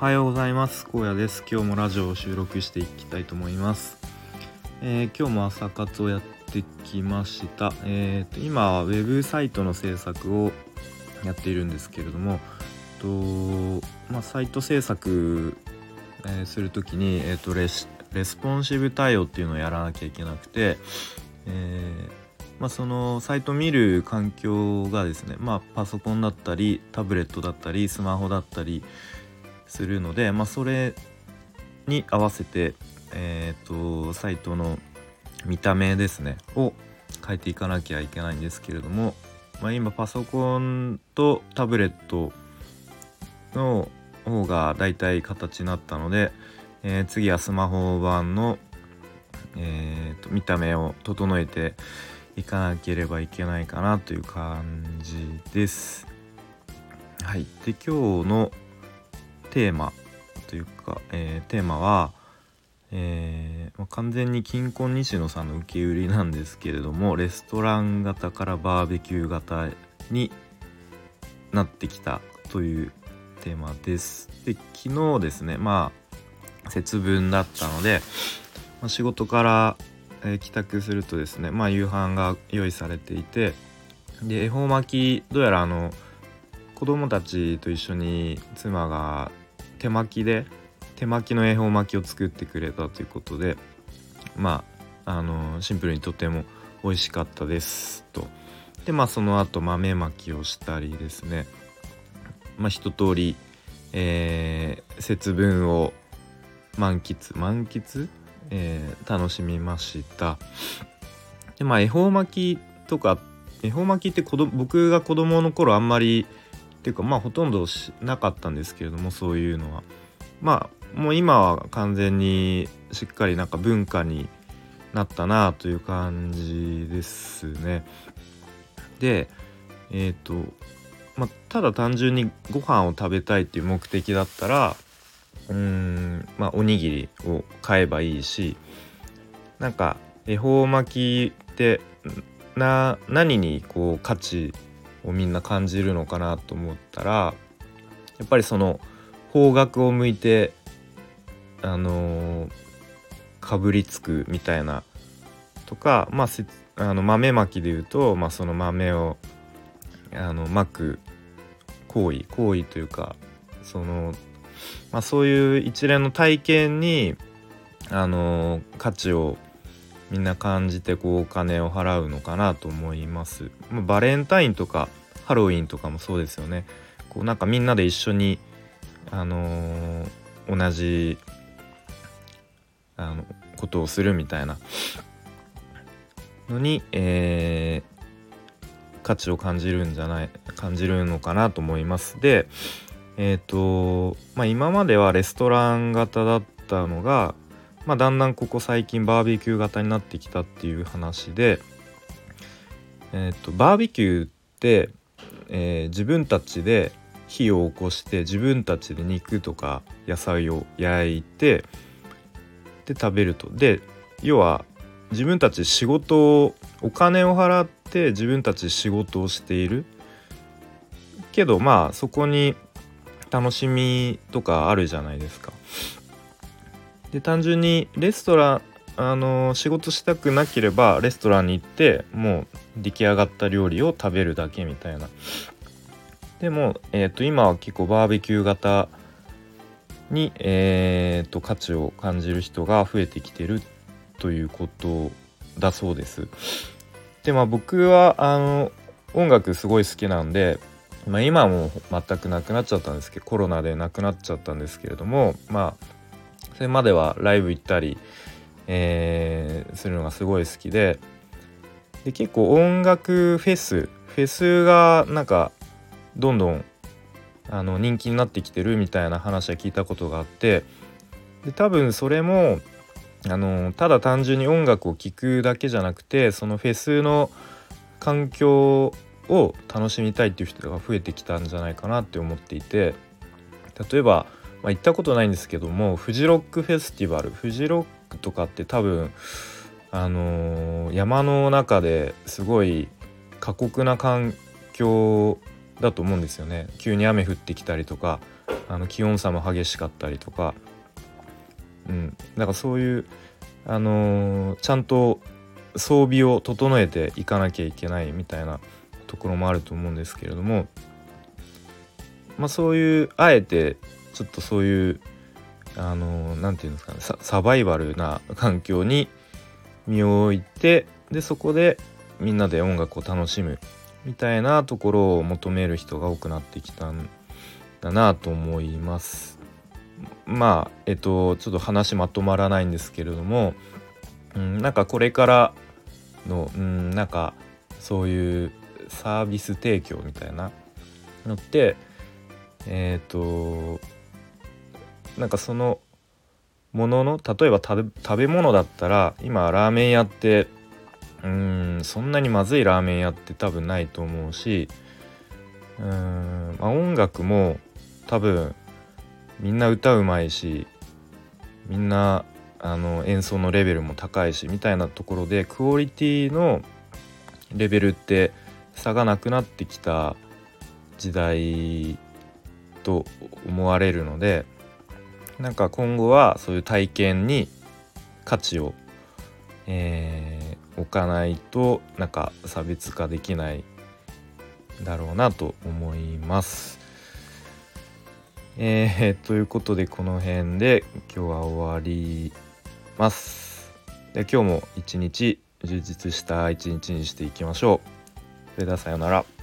はようございます。荒野です。今日もラジオを収録していきたいと思います、えー、今日も朝活をやってきました。えーと、今はウェブサイトの制作をやっているんですけれどもとまあ、サイト制作、えー、する時にえっ、ー、とレスレスポンシブ対応っていうのをやらなきゃいけなくて、えーまあ、そのサイト見る環境がですね、まあ、パソコンだったりタブレットだったりスマホだったりするので、まあ、それに合わせて、えーと、サイトの見た目ですねを変えていかなきゃいけないんですけれども、まあ、今パソコンとタブレットの方がだいたい形になったので、えー、次はスマホ版の、えーと見た目を整えていかなければいけないかなという感じです。はい、で今日のテーマというか、えー、テーマは、えー、まあ、完全に金婚西野さんの受け売りなんですけれどもレストラン型からバーベキュー型になってきたというテーマです。で昨日ですねまあ節分だったので、まあ、仕事からえー、帰宅するとですねまあ夕飯が用意されていてで恵方巻きどうやらあの子供たちと一緒に妻が手巻きで手巻きの恵方巻きを作ってくれたということでまああのシンプルにとても美味しかったですと。でまあその後豆巻きをしたりですね。まあ一通り、えー、節分を満喫満喫？えー、楽しみました。でまあ恵方巻きとか恵方巻きって子ど僕が子供の頃あんまりっていうかまあほとんどしなかったんですけれどもそういうのは。まあもう今は完全にしっかりなんか文化になったなという感じですね。でえっ、ー、とまあただ単純にご飯を食べたいっていう目的だったらうんまあおにぎりを買えばいいしなんか恵方巻きってな何にこう価値をみんな感じるのかなと思ったらやっぱりその方角を向いてあのー、かぶりつくみたいなとかまあせあの豆まきで言うと、まあ、その豆をあの巻く行為行為というかそのまあ、そういう一連の体験にあの価値をみんな感じてこうお金を払うのかなと思います。まあ、バレンタインとかハロウィンとかもそうですよね。こうなんかみんなで一緒にあのー、同じあのことをするみたいなのに、えー、価値を感じるんじゃない感じるのかなと思います。でえっ、ー、とまあ今まではレストラン型だったのが、まあ、だんだんここ最近バーベキュー型になってきたっていう話で、えっ、とバーベキューって、えー、自分たちで火を起こして自分たちで肉とか野菜を焼いてで食べるとで要は自分たち仕事をお金を払って自分たち仕事をしているけどまあそこに楽しみとかあるじゃないですか。で単純にレストランあの仕事したくなければレストランに行ってもう出来上がった料理を食べるだけみたいな。でも、えーと、今は結構バーベキュー型に、えーと、価値を感じる人が増えてきてるということだそうです。でまあ僕はあの音楽すごい好きなんでまあ、今はもう全くなくなっちゃったんですけどコロナでなくなっちゃったんですけれどもまあそれまではライブ行ったり、えー、するのがすごい好きでで結構音楽フェスフェスがなんかどんどんあの人気になってきてるみたいな話は聞いたことがあってで多分それもあのただ単純に音楽を聴くだけじゃなくてそのフェスの環境を楽しみたいっていう人が増えてきたんじゃないかなって思っていて例えば、まあ、行ったことないんですけどもフジロックフェスティバル。フジロックとかって多分あのー、山の中ですごい過酷な環境だと思うんですよね。急に雨降ってきたりとかあの気温差も激しかったりとか、うん、だからそういう、あのー、ちゃんと装備を整えていかなきゃいけないみたいなところもあると思うんですけれども、まあ、そういうあえてちょっとそういうあの何て言うんですかねサバイバルな環境に身を置いてでそこでみんなで音楽を楽しむみたいなところを求める人が多くなってきたんだなと思います。まあえっとちょっと話まとまらないんですけれども、うん、なんかこれからの、うん、なんかそういうサービス提供みたいなのってえっ、となんかそのものの例えば食べ物だったら今ラーメン屋ってうんそんなにまずいラーメン屋って多分ないと思うしうん、まあ、音楽も多分みんな歌うまいしみんなあの演奏のレベルも高いしみたいなところでクオリティのレベルって差がなくなってきた時代と思われるのでなんか今後はそういう体験に価値を、えー、置かないとなんか差別化できないだろうなと思います。えー、ということでこの辺で今日は終わります。で今日も一日充実した一日にしていきましょう。それではさようなら。